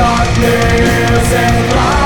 darkness and light.